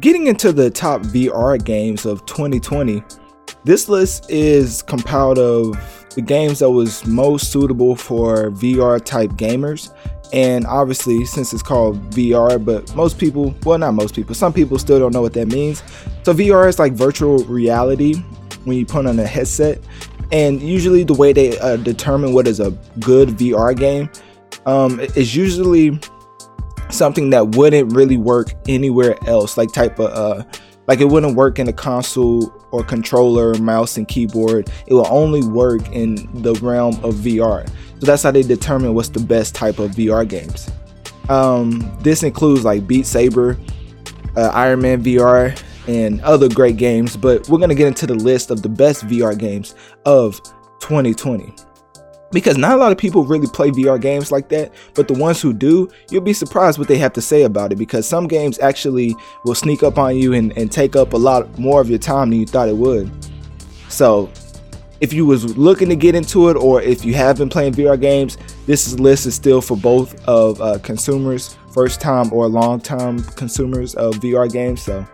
getting into the top VR games of 2020, this list is compiled of the games that was most suitable for VR type gamers. And obviously, since it's called VR, but most people, well, not most people, some people still don't know what that means. So, VR is like virtual reality when you put on a headset. And usually, the way they uh, determine what is a good VR game um, is usually something that wouldn't really work anywhere else, like type of uh, like it wouldn't work in a console or controller, mouse and keyboard. It will only work in the realm of VR. So that's how they determine what's the best type of VR games. Um, this includes like Beat Saber, uh, Iron Man VR, and other great games. But we're gonna get into the list of the best VR games of 2020 because not a lot of people really play VR games like that, but the ones who do, you'll be surprised what they have to say about it because some games actually will sneak up on you and, and take up a lot more of your time than you thought it would. So, if you was looking to get into it or if you have been playing VR games, this list is still for both of uh, consumers, first time or long time consumers of VR games. So,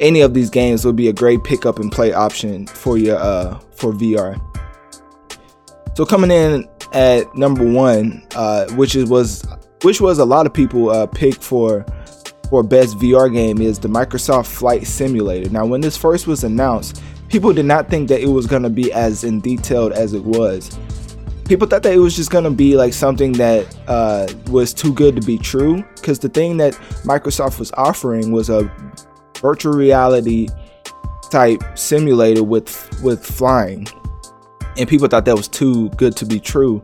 any of these games will be a great pick up and play option for your uh, for VR. So coming in at number one, uh, which is was which was a lot of people uh, picked for for best VR game is the Microsoft Flight Simulator. Now, when this first was announced, people did not think that it was going to be as in detailed as it was. People thought that it was just going to be like something that uh, was too good to be true because the thing that Microsoft was offering was a virtual reality type simulator with with flying and people thought that was too good to be true.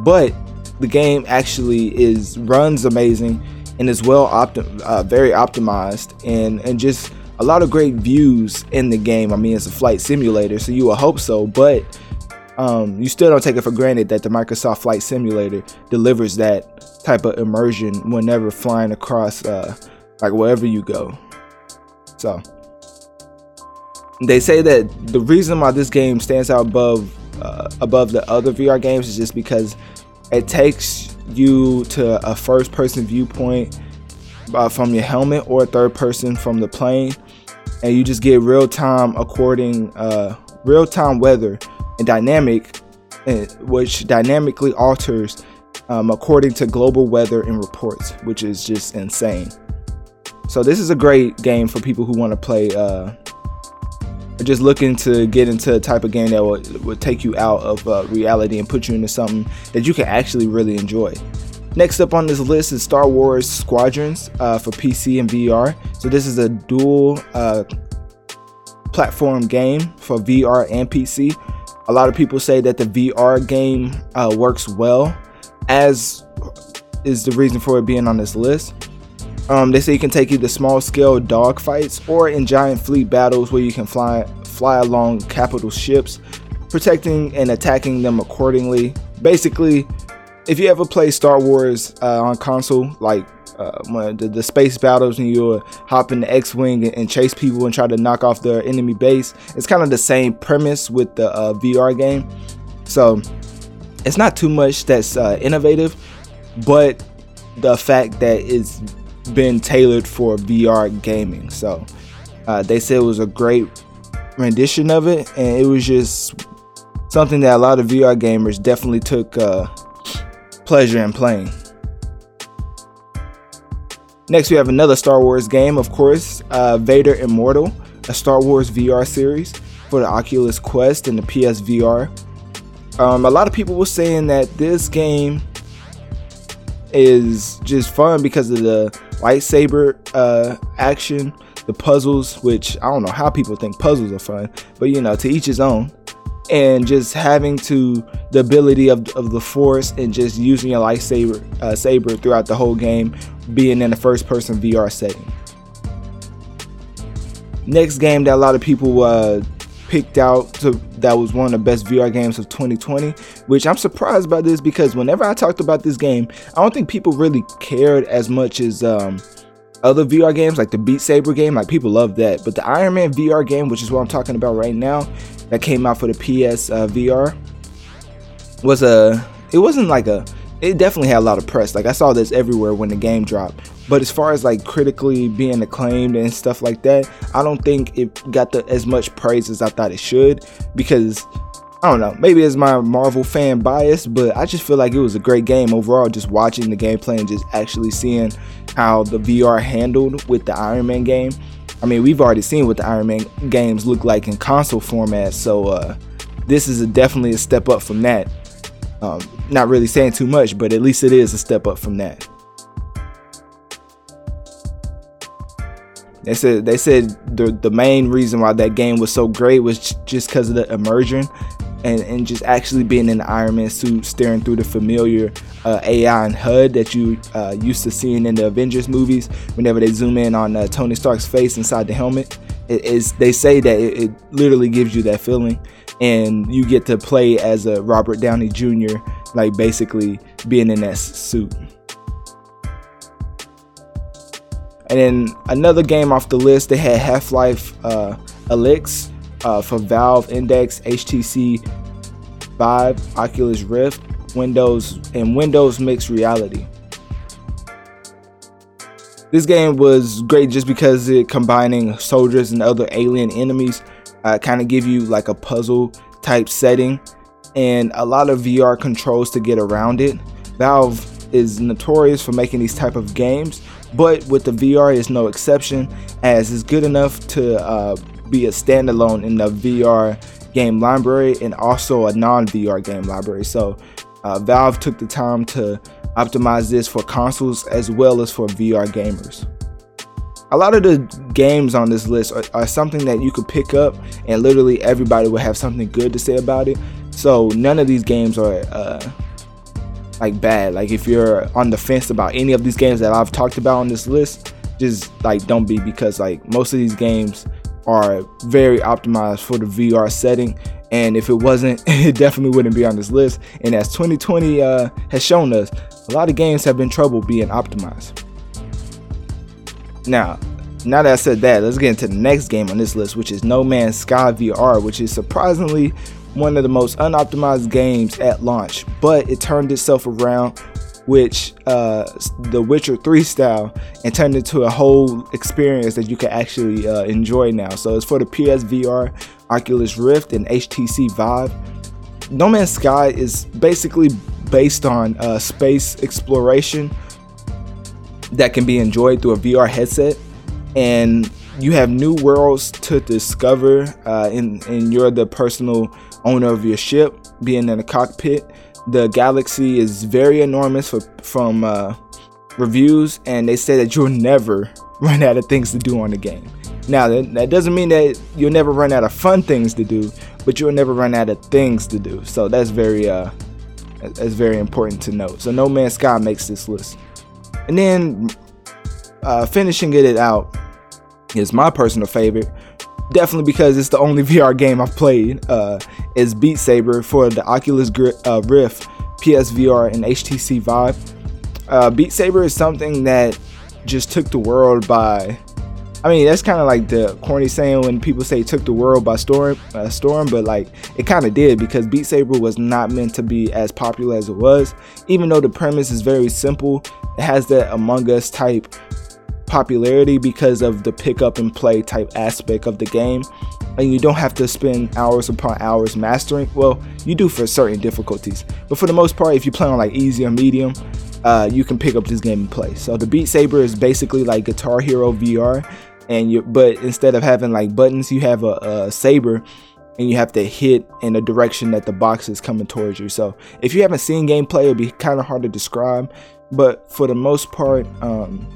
But the game actually is runs amazing and is well optim- uh, very optimized and and just a lot of great views in the game. I mean, it's a flight simulator, so you will hope so, but um, you still don't take it for granted that the Microsoft Flight Simulator delivers that type of immersion whenever flying across uh, like wherever you go. So they say that the reason why this game stands out above uh, above the other VR games is just because it takes you to a first person viewpoint uh, from your helmet or third person from the plane and you just get real time according uh, real time weather and dynamic uh, which dynamically alters um, according to global weather and reports which is just insane. So this is a great game for people who want to play uh, just looking to get into a type of game that would, would take you out of uh, reality and put you into something that you can actually really enjoy. Next up on this list is Star Wars Squadrons uh, for PC and VR. So this is a dual uh, platform game for VR and PC. A lot of people say that the VR game uh, works well, as is the reason for it being on this list. Um, they say you can take either small scale dogfights or in giant fleet battles where you can fly fly along capital ships, protecting and attacking them accordingly. Basically, if you ever play Star Wars uh, on console, like uh, the, the, space battles and you hop in the X-wing and, and, chase people and try to knock off their enemy base, it's kind of the same premise with the uh, VR game. So it's not too much that's uh, innovative, but the fact that it's been tailored for VR gaming. So uh, they said it was a great rendition of it, and it was just something that a lot of VR gamers definitely took uh, pleasure in playing. Next, we have another Star Wars game, of course, uh, Vader Immortal, a Star Wars VR series for the Oculus Quest and the PSVR. Um, a lot of people were saying that this game is just fun because of the lightsaber uh, action, the puzzles, which I don't know how people think puzzles are fun, but you know, to each his own. And just having to the ability of, of the force and just using your lightsaber uh, saber throughout the whole game, being in a first person VR setting. Next game that a lot of people uh, picked out to, that was one of the best VR games of 2020, which I'm surprised by this because whenever I talked about this game, I don't think people really cared as much as um, other VR games like the Beat Saber game. Like people love that, but the Iron Man VR game, which is what I'm talking about right now, that came out for the PS uh, VR, was a it wasn't like a it definitely had a lot of press. Like I saw this everywhere when the game dropped. But as far as like critically being acclaimed and stuff like that, I don't think it got the as much praise as I thought it should because I don't know, maybe it's my Marvel fan bias, but I just feel like it was a great game overall. Just watching the gameplay and just actually seeing how the VR handled with the Iron Man game. I mean, we've already seen what the Iron Man games look like in console format, so uh, this is a, definitely a step up from that. Um, not really saying too much, but at least it is a step up from that. They said they said the the main reason why that game was so great was just because of the immersion and, and just actually being in the Iron Man suit, staring through the familiar uh, AI and HUD that you uh, used to seeing in the Avengers movies. Whenever they zoom in on uh, Tony Stark's face inside the helmet, it is they say that it, it literally gives you that feeling and you get to play as a Robert Downey Jr. like basically being in that suit. And then another game off the list, they had Half Life uh, Alyx uh, for Valve Index, HTC Vive, Oculus Rift, Windows, and Windows Mixed Reality. This game was great just because it combining soldiers and other alien enemies uh, kind of give you like a puzzle type setting and a lot of VR controls to get around it. Valve is notorious for making these type of games, but with the VR is no exception as it's good enough to uh, be a standalone in the VR game library and also a non-VR game library. So uh, Valve took the time to optimize this for consoles as well as for VR gamers a lot of the games on this list are, are, something that you could pick up and literally everybody would have something good to say about it so none of these games are uh, like bad. Like if you're on the fence about any of these games that i've talked about on this list just like don't be because like most of these games are very optimized for the vr setting. And if it wasn't it definitely wouldn't be on this list. And as 2020 uh, has shown us a lot of games have been trouble being optimized. Now, now that I said that, let's get into the next game on this list, which is No Man's Sky VR, which is surprisingly one of the most unoptimized games at launch, but it turned itself around, which uh, the Witcher 3 style, and turned into a whole experience that you can actually uh, enjoy now. So it's for the PSVR, Oculus Rift, and HTC Vive. No Man's Sky is basically based on uh, space exploration that can be enjoyed through a VR headset, and you have new worlds to discover. Uh, and, and you're the personal owner of your ship, being in a cockpit. The galaxy is very enormous for, from uh, reviews, and they say that you'll never run out of things to do on the game. Now, that, that doesn't mean that you'll never run out of fun things to do, but you'll never run out of things to do. So that's very uh, that's very important to note. So No Man's Sky makes this list. And then uh, finishing it out is my personal favorite. Definitely because it's the only VR game I've played. Uh, is Beat Saber for the Oculus uh, Rift, PSVR, and HTC Vive. Uh, Beat Saber is something that just took the world by I mean, that's kind of like the corny saying when people say took the world by storm, uh, storm, but like it kind of did because Beat Saber was not meant to be as popular as it was. Even though the premise is very simple, it has that Among Us type popularity because of the pick up and play type aspect of the game. And you don't have to spend hours upon hours mastering. Well, you do for certain difficulties, but for the most part, if you play on like easy or medium, uh, you can pick up this game and play. So the Beat Saber is basically like Guitar Hero VR and you but instead of having like buttons you have a, a saber and you have to hit in the direction that the box is coming towards you so if you haven't seen gameplay it'll be kind of hard to describe but for the most part um,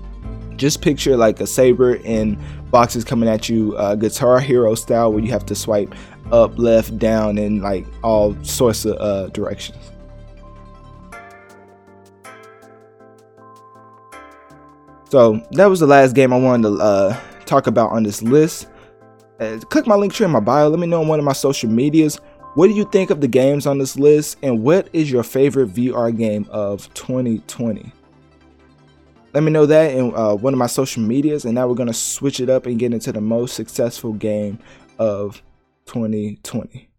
just picture like a saber and boxes coming at you uh, guitar hero style where you have to swipe up left down and like all sorts of uh, directions so that was the last game i wanted to uh, talk about on this list. Uh, click my Linktree in my bio. Let me know on one of my social medias. What do you think of the games on this list? And what is your favorite VR game of 2020? Let me know that in uh, one of my social medias. And now we're going to switch it up and get into the most successful game of 2020.